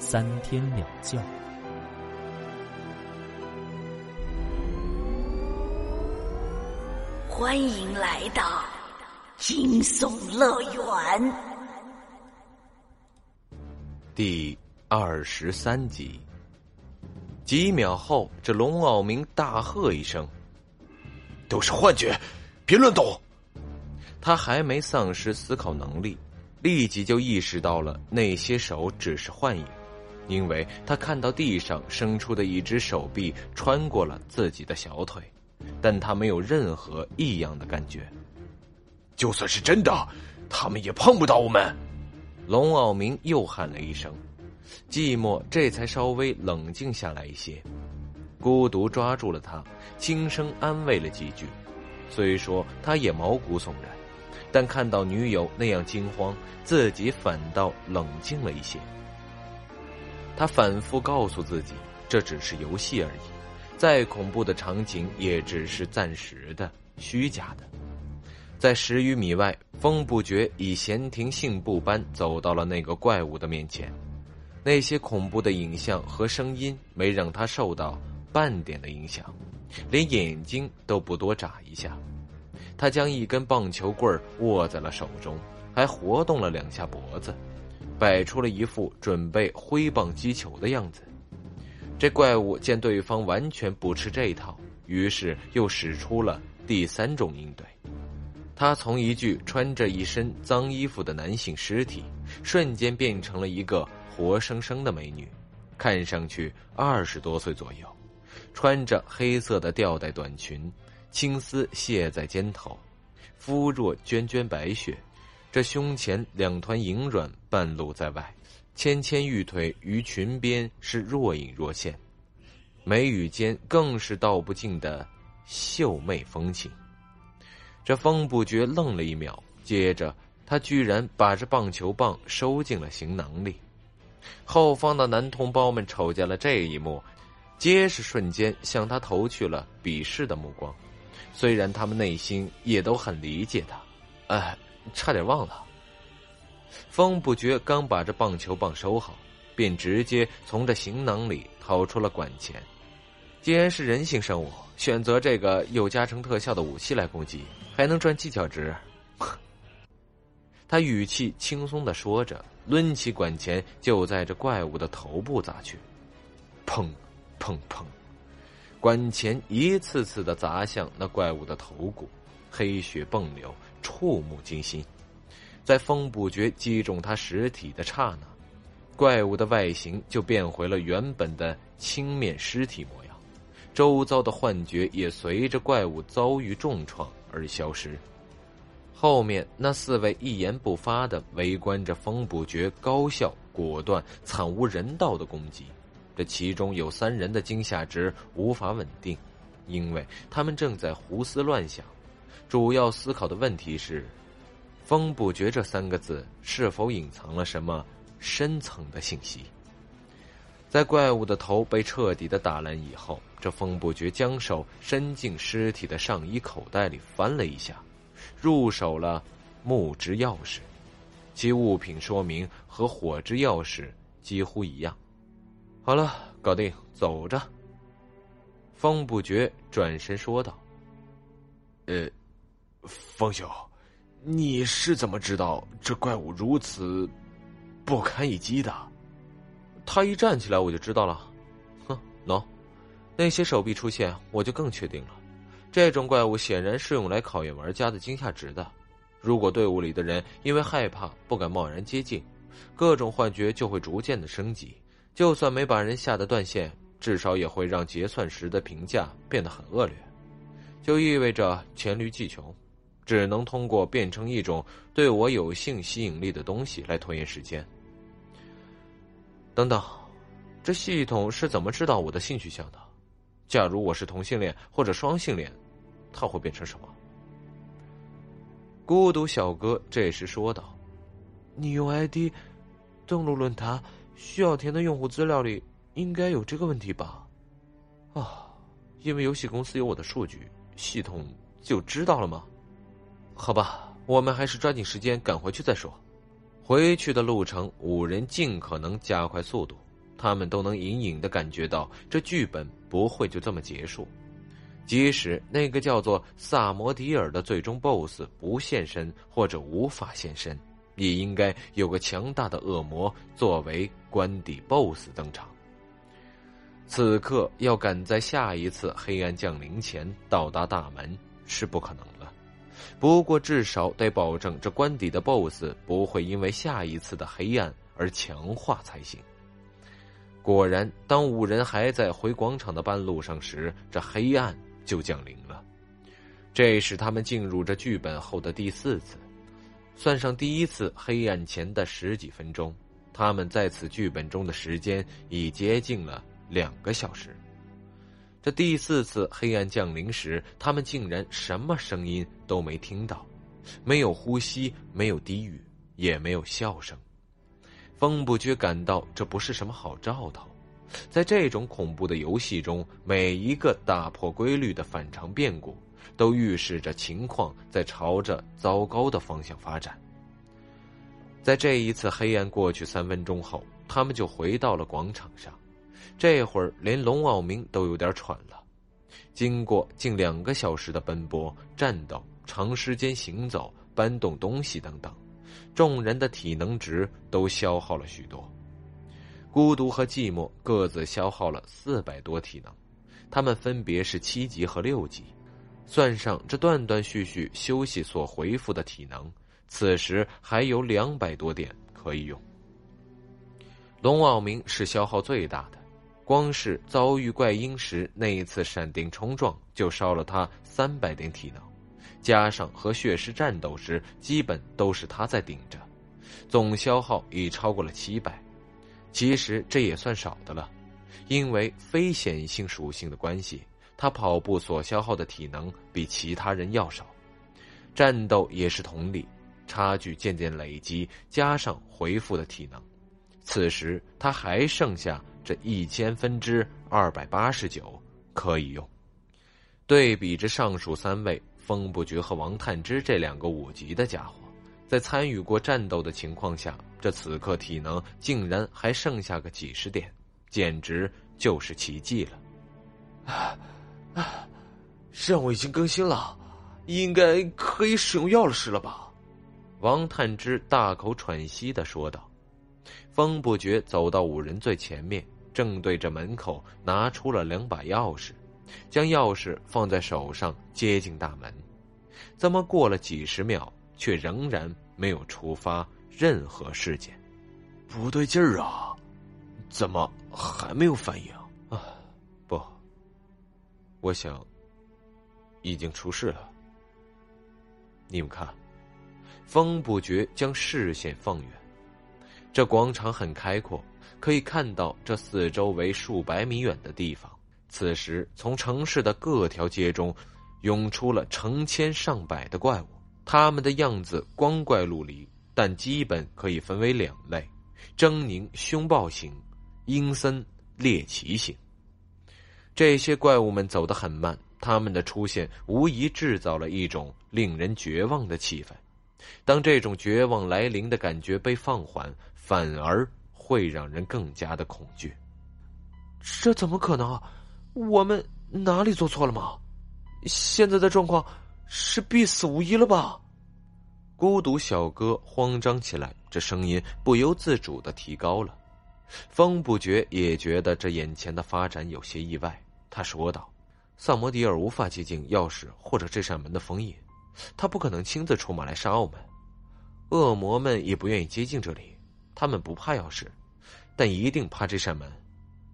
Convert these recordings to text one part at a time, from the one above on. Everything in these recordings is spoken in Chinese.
三天两觉。欢迎来到惊悚乐园第二十三集。几秒后，这龙傲明大喝一声。都是幻觉，别乱动！他还没丧失思考能力，立即就意识到了那些手只是幻影，因为他看到地上伸出的一只手臂穿过了自己的小腿，但他没有任何异样的感觉。就算是真的，他们也碰不到我们！龙傲明又喊了一声，寂寞这才稍微冷静下来一些。孤独抓住了他，轻声安慰了几句。虽说他也毛骨悚然，但看到女友那样惊慌，自己反倒冷静了一些。他反复告诉自己，这只是游戏而已，再恐怖的场景也只是暂时的、虚假的。在十余米外，风不觉以闲庭信步般走到了那个怪物的面前。那些恐怖的影像和声音没让他受到。半点的影响，连眼睛都不多眨一下。他将一根棒球棍握在了手中，还活动了两下脖子，摆出了一副准备挥棒击球的样子。这怪物见对方完全不吃这套，于是又使出了第三种应对。他从一具穿着一身脏衣服的男性尸体，瞬间变成了一个活生生的美女，看上去二十多岁左右。穿着黑色的吊带短裙，青丝卸在肩头，肤若涓涓白雪，这胸前两团银软半露在外，纤纤玉腿于裙边是若隐若现，眉宇间更是道不尽的秀媚风情。这风不觉愣了一秒，接着他居然把这棒球棒收进了行囊里。后方的男同胞们瞅见了这一幕。皆是瞬间向他投去了鄙视的目光，虽然他们内心也都很理解他。哎，差点忘了。风不觉刚把这棒球棒收好，便直接从这行囊里掏出了管钳。既然是人形生物，选择这个有加成特效的武器来攻击，还能赚技巧值。他语气轻松的说着，抡起管钳就在这怪物的头部砸去，砰！砰砰，管钳一次次的砸向那怪物的头骨，黑血迸流，触目惊心。在风不觉击中他实体的刹那，怪物的外形就变回了原本的青面尸体模样，周遭的幻觉也随着怪物遭遇重创而消失。后面那四位一言不发的围观着风不觉高效、果断、惨无人道的攻击。这其中有三人的惊吓值无法稳定，因为他们正在胡思乱想。主要思考的问题是：“风不觉”这三个字是否隐藏了什么深层的信息？在怪物的头被彻底的打烂以后，这风不觉将手伸进尸体的上衣口袋里翻了一下，入手了木质钥匙，其物品说明和火之钥匙几乎一样。好了，搞定，走着。风不觉转身说道：“呃，方兄，你是怎么知道这怪物如此不堪一击的？”他一站起来，我就知道了。哼，喏，那些手臂出现，我就更确定了。这种怪物显然是用来考验玩家的惊吓值的。如果队伍里的人因为害怕不敢贸然接近，各种幻觉就会逐渐的升级。就算没把人吓得断线，至少也会让结算时的评价变得很恶劣，就意味着黔驴技穷，只能通过变成一种对我有性吸引力的东西来拖延时间。等等，这系统是怎么知道我的性取向的？假如我是同性恋或者双性恋，它会变成什么？孤独小哥这时说道：“你用 ID 登录论坛，需要填的用户资料里应该有这个问题吧？啊，因为游戏公司有我的数据，系统就知道了吗？好吧，我们还是抓紧时间赶回去再说。”回去的路程，五人尽可能加快速度。他们都能隐隐的感觉到，这剧本不会就这么结束。即使那个叫做萨摩迪尔的最终 BOSS 不现身或者无法现身，也应该有个强大的恶魔作为关底 BOSS 登场。此刻要赶在下一次黑暗降临前到达大门是不可能了。不过，至少得保证这关底的 BOSS 不会因为下一次的黑暗而强化才行。果然，当五人还在回广场的半路上时，这黑暗就降临了。这是他们进入这剧本后的第四次，算上第一次黑暗前的十几分钟，他们在此剧本中的时间已接近了两个小时。这第四次黑暗降临时，他们竟然什么声音都没听到，没有呼吸，没有低语，也没有笑声。风不觉感到这不是什么好兆头。在这种恐怖的游戏中，每一个打破规律的反常变故，都预示着情况在朝着糟糕的方向发展。在这一次黑暗过去三分钟后，他们就回到了广场上。这会儿，连龙傲明都有点喘了。经过近两个小时的奔波、战斗、长时间行走、搬动东西等等，众人的体能值都消耗了许多。孤独和寂寞各自消耗了四百多体能，他们分别是七级和六级，算上这断断续续休息所回复的体能，此时还有两百多点可以用。龙傲明是消耗最大的。光是遭遇怪婴时那一次闪电冲撞，就烧了他三百点体能，加上和血尸战斗时，基本都是他在顶着，总消耗已超过了七百。其实这也算少的了，因为非显性属性的关系，他跑步所消耗的体能比其他人要少。战斗也是同理，差距渐渐累积，加上回复的体能，此时他还剩下。这一千分之二百八十九可以用，对比着上述三位风不绝和王探之这两个五级的家伙，在参与过战斗的情况下，这此刻体能竟然还剩下个几十点，简直就是奇迹了。啊啊！任务已经更新了，应该可以使用钥匙了吧？王探之大口喘息的说道。风不觉走到五人最前面，正对着门口拿出了两把钥匙，将钥匙放在手上，接近大门。怎么过了几十秒，却仍然没有触发任何事件？不对劲儿啊！怎么还没有反应啊？不，我想已经出事了。你们看，风不觉将视线放远。这广场很开阔，可以看到这四周围数百米远的地方。此时，从城市的各条街中，涌出了成千上百的怪物。他们的样子光怪陆离，但基本可以分为两类：狰狞凶暴型、阴森猎奇型。这些怪物们走得很慢，他们的出现无疑制造了一种令人绝望的气氛。当这种绝望来临的感觉被放缓。反而会让人更加的恐惧。这怎么可能？我们哪里做错了吗？现在的状况是必死无疑了吧？孤独小哥慌张起来，这声音不由自主的提高了。风不觉也觉得这眼前的发展有些意外，他说道：“萨摩迪尔无法接近钥匙或者这扇门的封印，他不可能亲自出马来杀我们。恶魔们也不愿意接近这里。”他们不怕钥匙，但一定怕这扇门，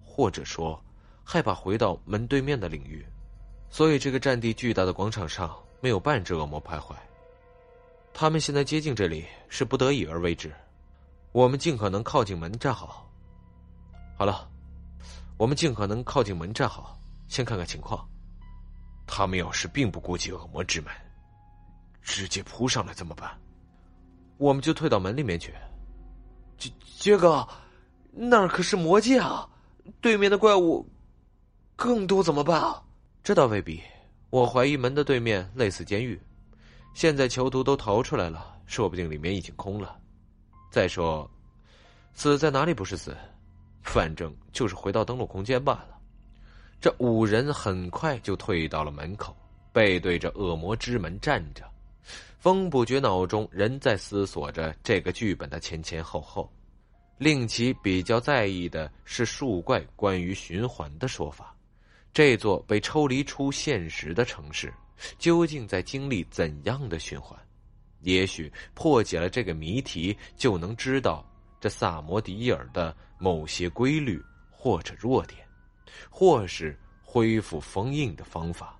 或者说害怕回到门对面的领域，所以这个占地巨大的广场上没有半只恶魔徘徊。他们现在接近这里是不得已而为之，我们尽可能靠近门站好。好了，我们尽可能靠近门站好，先看看情况。他们要是并不顾及恶魔之门，直接扑上来怎么办？我们就退到门里面去。杰杰哥，那儿可是魔界啊！对面的怪物更多，怎么办啊？这倒未必。我怀疑门的对面类似监狱，现在囚徒都逃出来了，说不定里面已经空了。再说，死在哪里不是死？反正就是回到登陆空间罢了。这五人很快就退到了门口，背对着恶魔之门站着。风不觉脑中仍在思索着这个剧本的前前后后，令其比较在意的是树怪关于循环的说法。这座被抽离出现实的城市，究竟在经历怎样的循环？也许破解了这个谜题，就能知道。这萨摩迪尔的某些规律或者弱点，或是恢复封印的方法。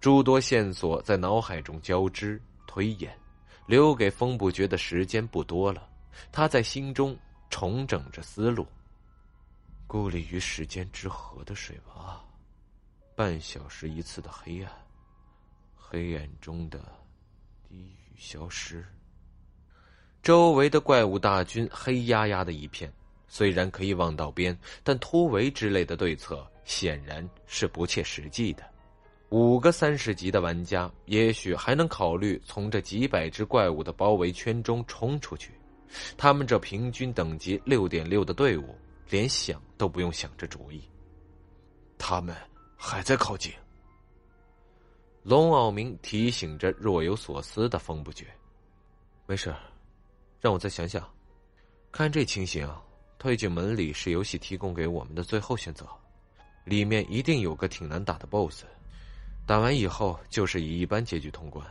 诸多线索在脑海中交织推演，留给风不觉的时间不多了。他在心中重整着思路。孤立于时间之河的水洼，半小时一次的黑暗，黑暗中的低语消失。周围的怪物大军黑压压的一片，虽然可以望到边，但突围之类的对策显然是不切实际的。五个三十级的玩家也许还能考虑从这几百只怪物的包围圈中冲出去，他们这平均等级六点六的队伍，连想都不用想这主意。他们还在靠近。龙傲明提醒着若有所思的风不绝：“没事。”让我再想想，看这情形，推进门里是游戏提供给我们的最后选择。里面一定有个挺难打的 BOSS，打完以后就是以一般结局通关。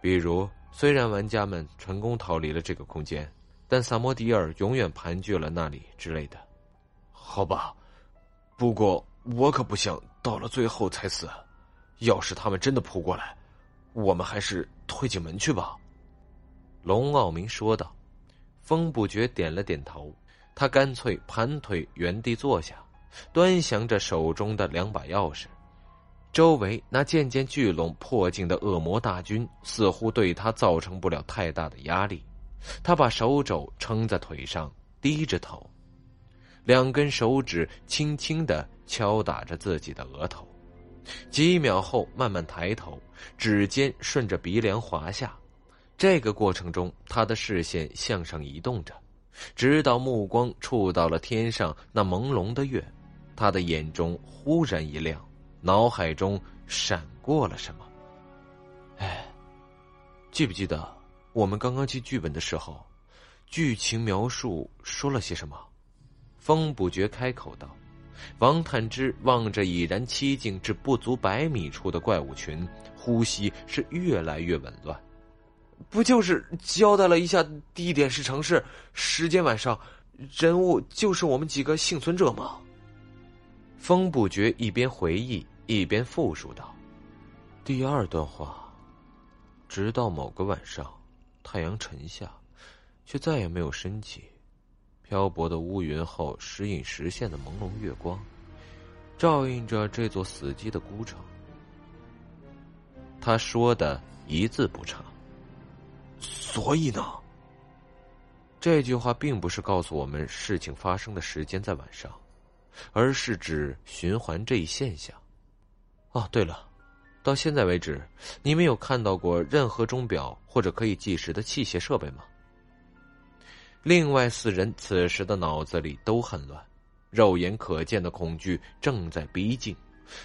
比如，虽然玩家们成功逃离了这个空间，但萨摩迪尔永远盘踞了那里之类的。好吧，不过我可不想到了最后才死。要是他们真的扑过来，我们还是退进门去吧。龙傲明说道：“风不觉点了点头，他干脆盘腿原地坐下，端详着手中的两把钥匙。周围那渐渐聚拢迫近的恶魔大军，似乎对他造成不了太大的压力。他把手肘撑在腿上，低着头，两根手指轻轻的敲打着自己的额头。几秒后，慢慢抬头，指尖顺着鼻梁滑下。”这个过程中，他的视线向上移动着，直到目光触到了天上那朦胧的月，他的眼中忽然一亮，脑海中闪过了什么。哎，记不记得我们刚刚记剧本的时候，剧情描述说了些什么？风不觉开口道。王探之望着已然栖静至不足百米处的怪物群，呼吸是越来越紊乱。不就是交代了一下地点是城市，时间晚上，人物就是我们几个幸存者吗？风不觉一边回忆一边复述道：“第二段话，直到某个晚上，太阳沉下，却再也没有升起，漂泊的乌云后时隐时现的朦胧月光，照映着这座死寂的孤城。”他说的一字不差。所以呢，这句话并不是告诉我们事情发生的时间在晚上，而是指循环这一现象。哦，对了，到现在为止，你们有看到过任何钟表或者可以计时的器械设备吗？另外四人此时的脑子里都很乱，肉眼可见的恐惧正在逼近，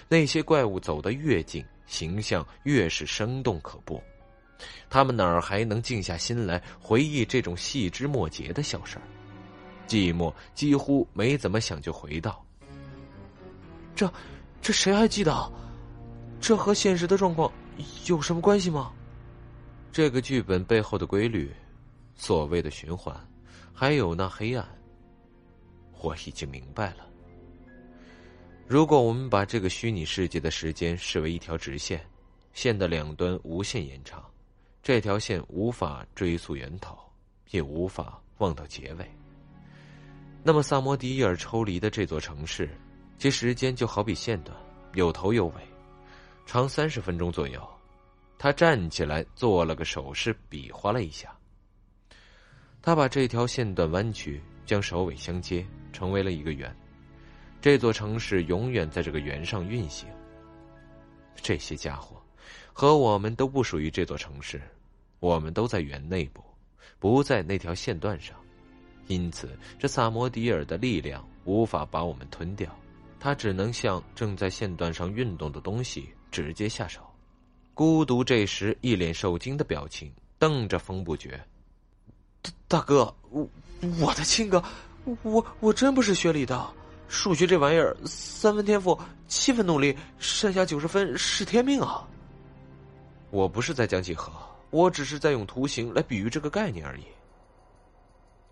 那些怪物走得越近，形象越是生动可怖。他们哪儿还能静下心来回忆这种细枝末节的小事儿？寂寞几乎没怎么想就回道：“这，这谁还记得？这和现实的状况有什么关系吗？这个剧本背后的规律，所谓的循环，还有那黑暗，我已经明白了。如果我们把这个虚拟世界的时间视为一条直线，线的两端无限延长。”这条线无法追溯源头，也无法望到结尾。那么萨摩迪尔抽离的这座城市，其时间就好比线段，有头有尾，长三十分钟左右。他站起来，做了个手势，比划了一下。他把这条线段弯曲，将首尾相接，成为了一个圆。这座城市永远在这个圆上运行。这些家伙和我们都不属于这座城市，我们都在圆内部，不在那条线段上。因此，这萨摩迪尔的力量无法把我们吞掉，他只能向正在线段上运动的东西直接下手。孤独这时一脸受惊的表情，瞪着风不绝。大大哥，我我的亲哥，我我真不是学理的，数学这玩意儿，三分天赋，七分努力，剩下九十分是天命啊！我不是在讲几何，我只是在用图形来比喻这个概念而已。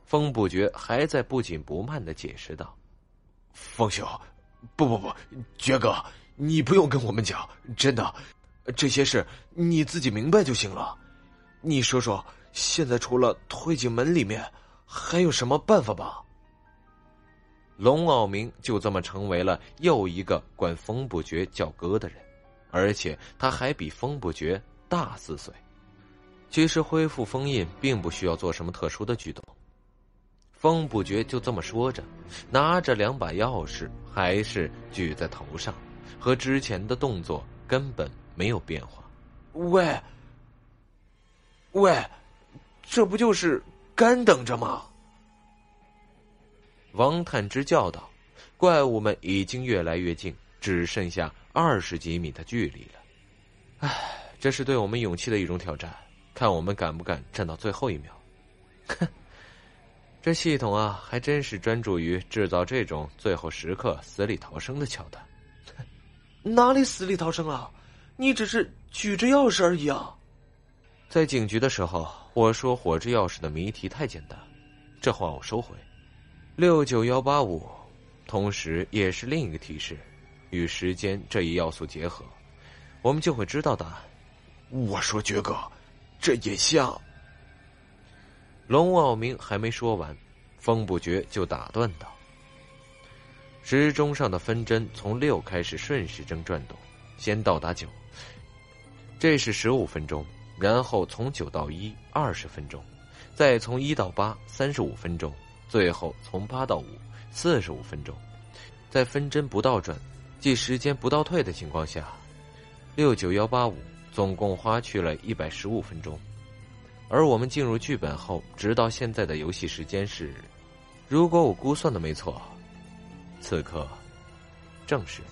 风不绝还在不紧不慢的解释道：“风兄，不不不，绝哥，你不用跟我们讲，真的。”这些事你自己明白就行了。你说说，现在除了推进门里面，还有什么办法吧？龙傲明就这么成为了又一个管风不绝叫哥的人，而且他还比风不绝大四岁。其实恢复封印并不需要做什么特殊的举动。风不绝就这么说着，拿着两把钥匙，还是举在头上，和之前的动作根本。没有变化。喂，喂，这不就是干等着吗？王探之叫道：“怪物们已经越来越近，只剩下二十几米的距离了。唉，这是对我们勇气的一种挑战，看我们敢不敢站到最后一秒。哼，这系统啊，还真是专注于制造这种最后时刻死里逃生的桥段。哪里死里逃生了？”你只是举着钥匙而已啊！在警局的时候，我说火之钥匙的谜题太简单，这话我收回。六九幺八五，同时也是另一个提示，与时间这一要素结合，我们就会知道答案。我说绝哥，这也像……龙傲明还没说完，风不绝就打断道：“时钟上的分针从六开始顺时针转动，先到达九。”这是十五分钟，然后从九到一二十分钟，再从一到八三十五分钟，最后从八到五四十五分钟。在分针不倒转，即时间不倒退的情况下，六九幺八五总共花去了一百十五分钟。而我们进入剧本后，直到现在的游戏时间是，如果我估算的没错，此刻正是。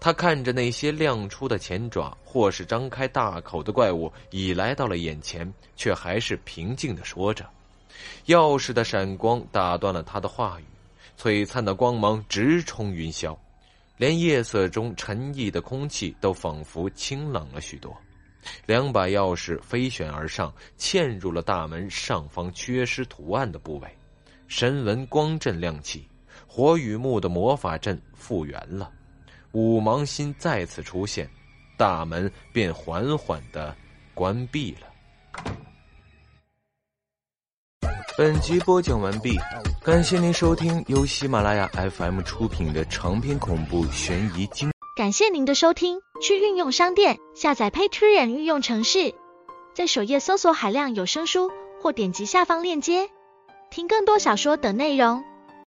他看着那些亮出的前爪，或是张开大口的怪物，已来到了眼前，却还是平静的说着。钥匙的闪光打断了他的话语，璀璨的光芒直冲云霄，连夜色中沉寂的空气都仿佛清冷了许多。两把钥匙飞旋而上，嵌入了大门上方缺失图案的部位。神纹光阵亮起，火与木的魔法阵复原了。五芒星再次出现，大门便缓缓的关闭了。本集播讲完毕，感谢您收听由喜马拉雅 FM 出品的长篇恐怖悬疑惊。感谢您的收听，去运用商店下载 Patreon 运用城市，在首页搜索海量有声书，或点击下方链接听更多小说等内容。